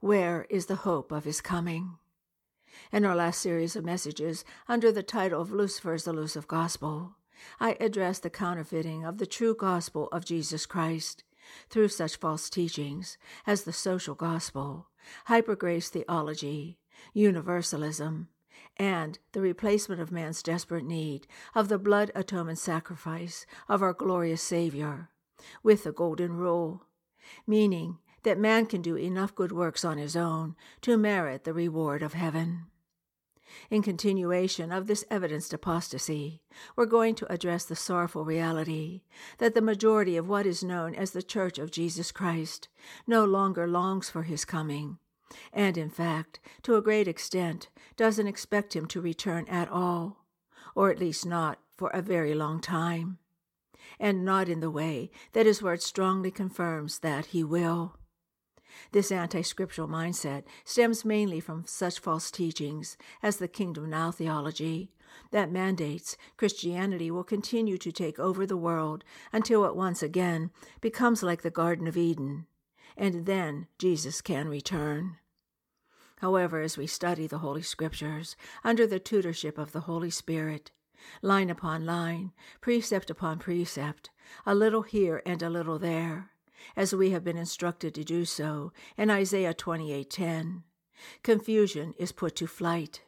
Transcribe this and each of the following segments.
Where is the Hope of His Coming? In our last series of messages, under the title of Lucifer's Elusive Gospel, I addressed the counterfeiting of the true gospel of Jesus Christ through such false teachings as the social gospel, hypergrace theology, universalism, and the replacement of man's desperate need of the blood atonement sacrifice of our glorious Savior with the golden rule, meaning that man can do enough good works on his own to merit the reward of heaven. In continuation of this evidenced apostasy, we're going to address the sorrowful reality that the majority of what is known as the Church of Jesus Christ no longer longs for his coming, and in fact, to a great extent, doesn't expect him to return at all, or at least not for a very long time, and not in the way that his word strongly confirms that he will. This anti scriptural mindset stems mainly from such false teachings as the Kingdom Now theology that mandates Christianity will continue to take over the world until it once again becomes like the Garden of Eden, and then Jesus can return. However, as we study the Holy Scriptures under the tutorship of the Holy Spirit, line upon line, precept upon precept, a little here and a little there, as we have been instructed to do so in Isaiah 28:10. Confusion is put to flight,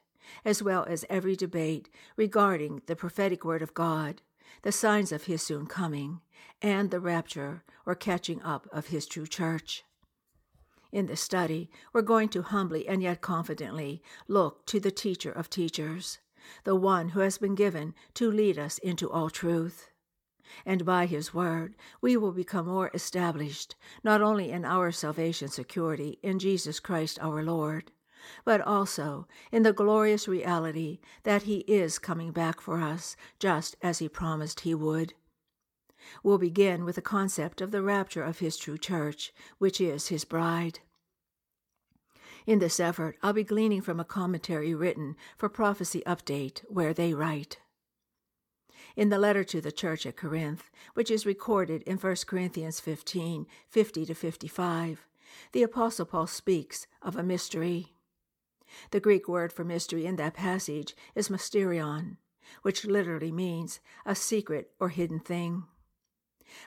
as well as every debate regarding the prophetic word of God, the signs of his soon coming, and the rapture or catching up of his true church. In this study, we're going to humbly and yet confidently look to the teacher of teachers, the one who has been given to lead us into all truth and by his word we will become more established, not only in our salvation security in Jesus Christ our Lord, but also in the glorious reality that he is coming back for us, just as he promised he would. We'll begin with the concept of the rapture of his true church, which is his bride. In this effort, I'll be gleaning from a commentary written for Prophecy Update, where they write in the letter to the church at Corinth, which is recorded in 1 Corinthians 15 50 to 55, the Apostle Paul speaks of a mystery. The Greek word for mystery in that passage is mysterion, which literally means a secret or hidden thing.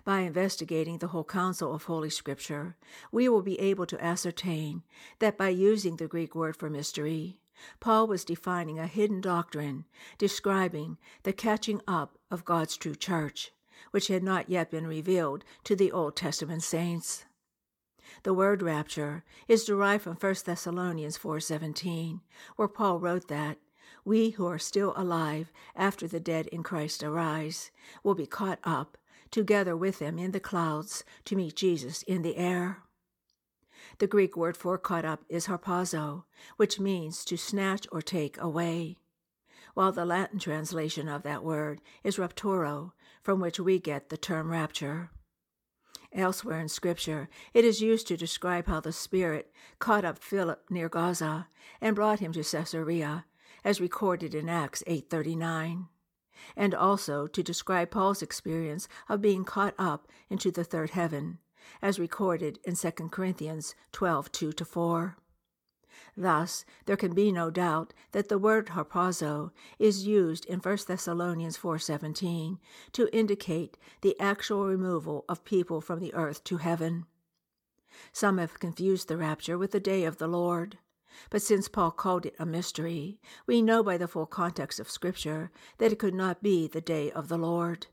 By investigating the whole counsel of Holy Scripture, we will be able to ascertain that by using the Greek word for mystery, Paul was defining a hidden doctrine, describing the catching up of God's true church, which had not yet been revealed to the Old Testament saints. The word rapture is derived from 1 Thessalonians 4:17, where Paul wrote that we who are still alive after the dead in Christ arise will be caught up together with them in the clouds to meet Jesus in the air. The Greek word for caught up is harpazo, which means to snatch or take away, while the Latin translation of that word is rapturo, from which we get the term rapture. Elsewhere in Scripture, it is used to describe how the Spirit caught up Philip near Gaza and brought him to Caesarea, as recorded in Acts 8:39, and also to describe Paul's experience of being caught up into the third heaven, as recorded in 2 Corinthians 12 2 4. Thus, there can be no doubt that the word harpazo is used in 1 Thessalonians 4:17 to indicate the actual removal of people from the earth to heaven. Some have confused the rapture with the day of the Lord. But since Paul called it a mystery, we know by the full context of Scripture that it could not be the day of the Lord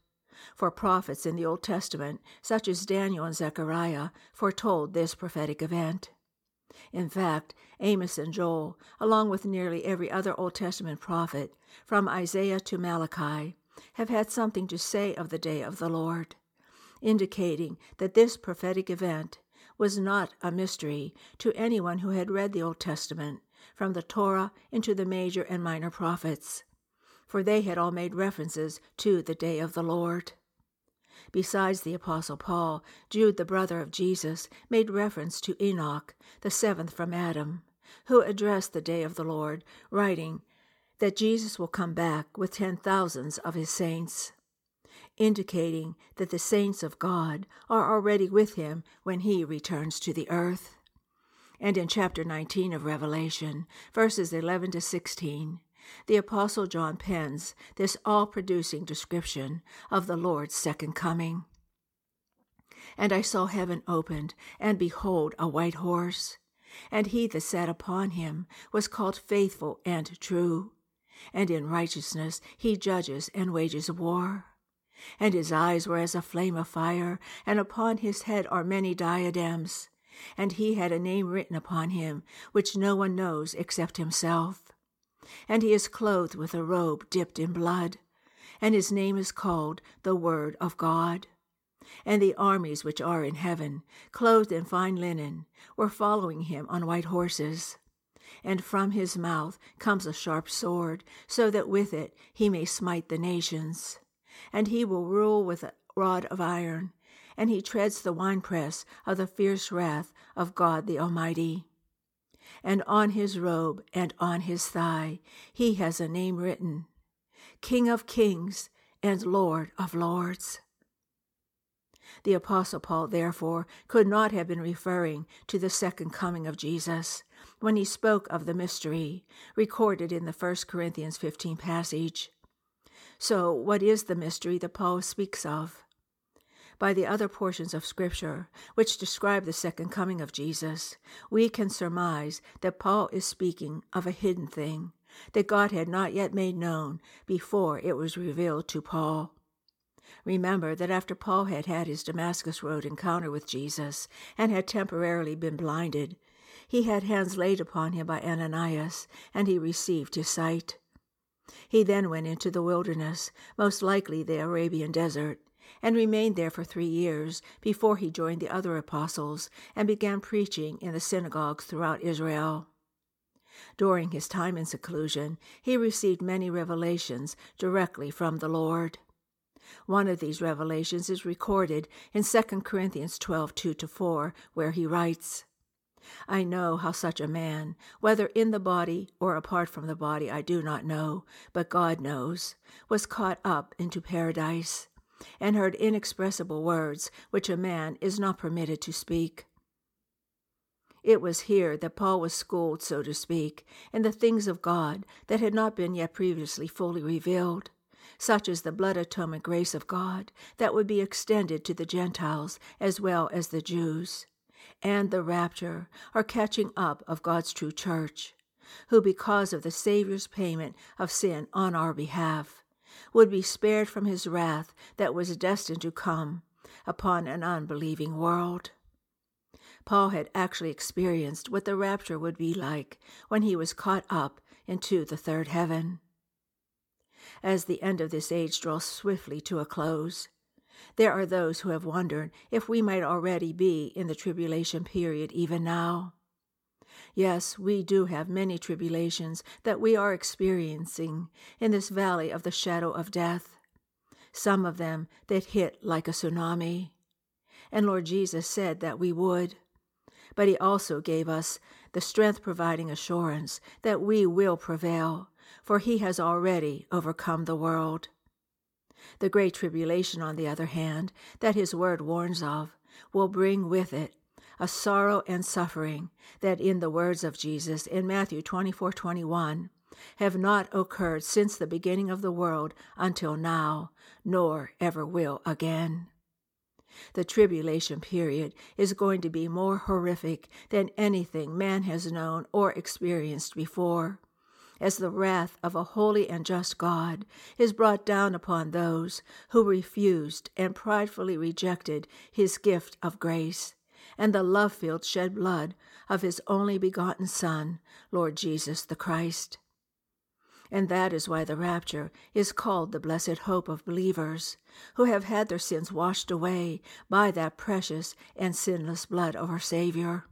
for prophets in the Old Testament, such as Daniel and Zechariah, foretold this prophetic event. In fact, Amos and Joel, along with nearly every other Old Testament prophet, from Isaiah to Malachi, have had something to say of the day of the Lord, indicating that this prophetic event was not a mystery to anyone who had read the Old Testament, from the Torah into the major and minor prophets, for they had all made references to the day of the Lord. Besides the Apostle Paul, Jude, the brother of Jesus, made reference to Enoch, the seventh from Adam, who addressed the day of the Lord, writing that Jesus will come back with ten thousands of his saints, indicating that the saints of God are already with him when he returns to the earth. And in chapter 19 of Revelation, verses 11 to 16, the Apostle John pens this all producing description of the Lord's second coming. And I saw heaven opened, and behold, a white horse. And he that sat upon him was called faithful and true. And in righteousness he judges and wages war. And his eyes were as a flame of fire, and upon his head are many diadems. And he had a name written upon him, which no one knows except himself and he is clothed with a robe dipped in blood, and his name is called the Word of God. And the armies which are in heaven, clothed in fine linen, were following him on white horses. And from his mouth comes a sharp sword, so that with it he may smite the nations. And he will rule with a rod of iron, and he treads the winepress of the fierce wrath of God the Almighty and on his robe and on his thigh he has a name written King of Kings and Lord of Lords. The Apostle Paul, therefore, could not have been referring to the second coming of Jesus when he spoke of the mystery recorded in the 1 Corinthians 15 passage. So, what is the mystery that Paul speaks of? By the other portions of Scripture which describe the second coming of Jesus, we can surmise that Paul is speaking of a hidden thing that God had not yet made known before it was revealed to Paul. Remember that after Paul had had his Damascus Road encounter with Jesus and had temporarily been blinded, he had hands laid upon him by Ananias, and he received his sight. He then went into the wilderness, most likely the Arabian desert, and remained there for three years before he joined the other apostles and began preaching in the synagogues throughout Israel. During his time in seclusion, he received many revelations directly from the Lord. One of these revelations is recorded in 2 Corinthians 12 2 4, where he writes, I know how such a man, whether in the body or apart from the body, I do not know, but God knows, was caught up into paradise and heard inexpressible words which a man is not permitted to speak. It was here that Paul was schooled, so to speak, in the things of God that had not been yet previously fully revealed, such as the blood atonement grace of God that would be extended to the Gentiles as well as the Jews, and the rapture, or catching up of God's true church, who, because of the Saviour's payment of sin on our behalf, would be spared from his wrath that was destined to come upon an unbelieving world. Paul had actually experienced what the rapture would be like when he was caught up into the third heaven. As the end of this age draws swiftly to a close, there are those who have wondered if we might already be in the tribulation period even now. Yes, we do have many tribulations that we are experiencing in this valley of the shadow of death, some of them that hit like a tsunami. And Lord Jesus said that we would. But He also gave us the strength providing assurance that we will prevail, for He has already overcome the world. The great tribulation, on the other hand, that His word warns of, will bring with it a sorrow and suffering that, in the words of Jesus in Matthew 24 21, have not occurred since the beginning of the world until now, nor ever will again. The tribulation period is going to be more horrific than anything man has known or experienced before, as the wrath of a holy and just God is brought down upon those who refused and pridefully rejected his gift of grace and the love filled shed blood of his only begotten Son, Lord Jesus the Christ. And that is why the rapture is called the blessed hope of believers who have had their sins washed away by that precious and sinless blood of our Savior.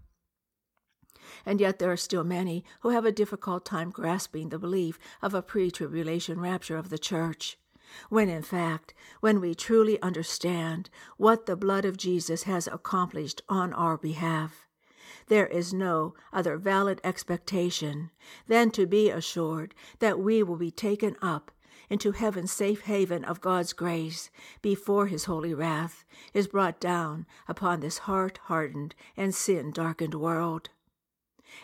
And yet there are still many who have a difficult time grasping the belief of a pre tribulation rapture of the church. When in fact, when we truly understand what the blood of Jesus has accomplished on our behalf, there is no other valid expectation than to be assured that we will be taken up into heaven's safe haven of God's grace before his holy wrath is brought down upon this heart hardened and sin darkened world.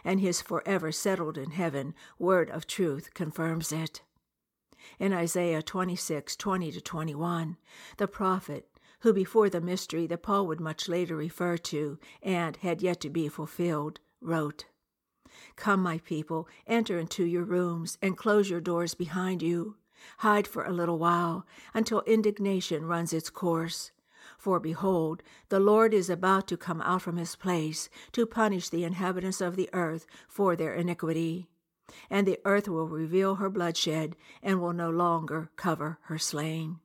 And his forever settled in heaven word of truth confirms it. In Isaiah 26, 20 to 21, the prophet who before the mystery that Paul would much later refer to and had yet to be fulfilled, wrote, Come, my people, enter into your rooms and close your doors behind you. Hide for a little while until indignation runs its course. For behold, the Lord is about to come out from his place to punish the inhabitants of the earth for their iniquity. And the earth will reveal her bloodshed and will no longer cover her slain.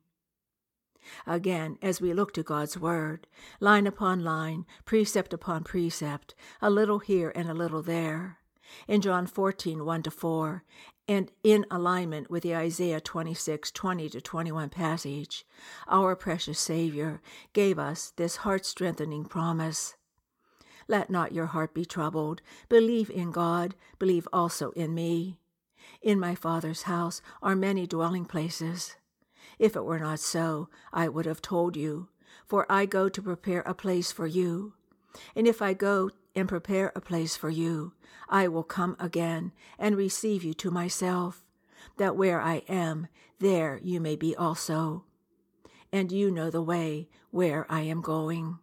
Again, as we look to God's Word, line upon line, precept upon precept, a little here and a little there, in John 14, 1 to 4, and in alignment with the Isaiah 26, 20 to 21 passage, our precious Savior gave us this heart strengthening promise. Let not your heart be troubled. Believe in God, believe also in me. In my Father's house are many dwelling places. If it were not so, I would have told you, for I go to prepare a place for you. And if I go and prepare a place for you, I will come again and receive you to myself, that where I am, there you may be also. And you know the way where I am going.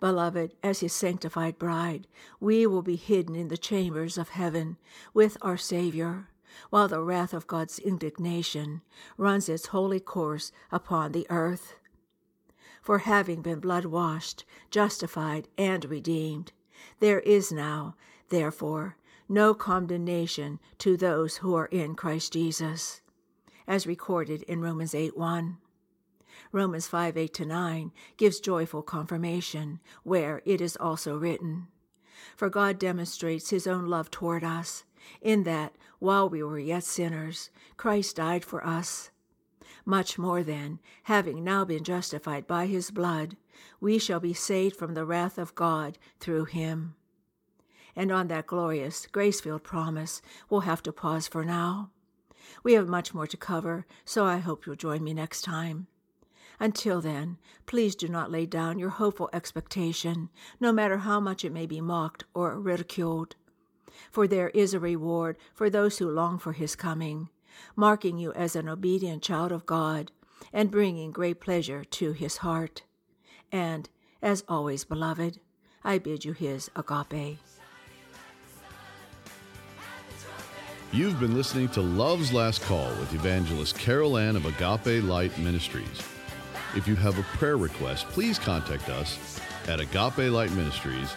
Beloved, as his sanctified bride, we will be hidden in the chambers of heaven with our Savior while the wrath of God's indignation runs its holy course upon the earth. For having been blood washed, justified, and redeemed, there is now, therefore, no condemnation to those who are in Christ Jesus, as recorded in Romans 8 1. Romans 5 8 to 9 gives joyful confirmation, where it is also written, For God demonstrates his own love toward us, in that, while we were yet sinners, Christ died for us. Much more then, having now been justified by his blood, we shall be saved from the wrath of God through him. And on that glorious, grace filled promise, we'll have to pause for now. We have much more to cover, so I hope you'll join me next time. Until then, please do not lay down your hopeful expectation, no matter how much it may be mocked or ridiculed for there is a reward for those who long for his coming, marking you as an obedient child of God and bringing great pleasure to his heart. And, as always, beloved, I bid you his agape. You've been listening to Love's Last Call with evangelist Carol Ann of Agape Light Ministries. If you have a prayer request, please contact us at Agape Light Ministries,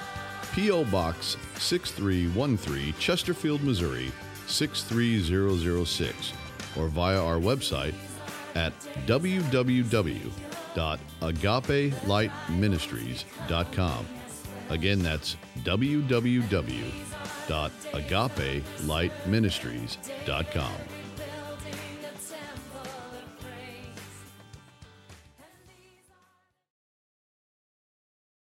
P.O. Box 6313, Chesterfield, Missouri 63006, or via our website at www.agapelightministries.com. Again, that's www.agapelightministries.com.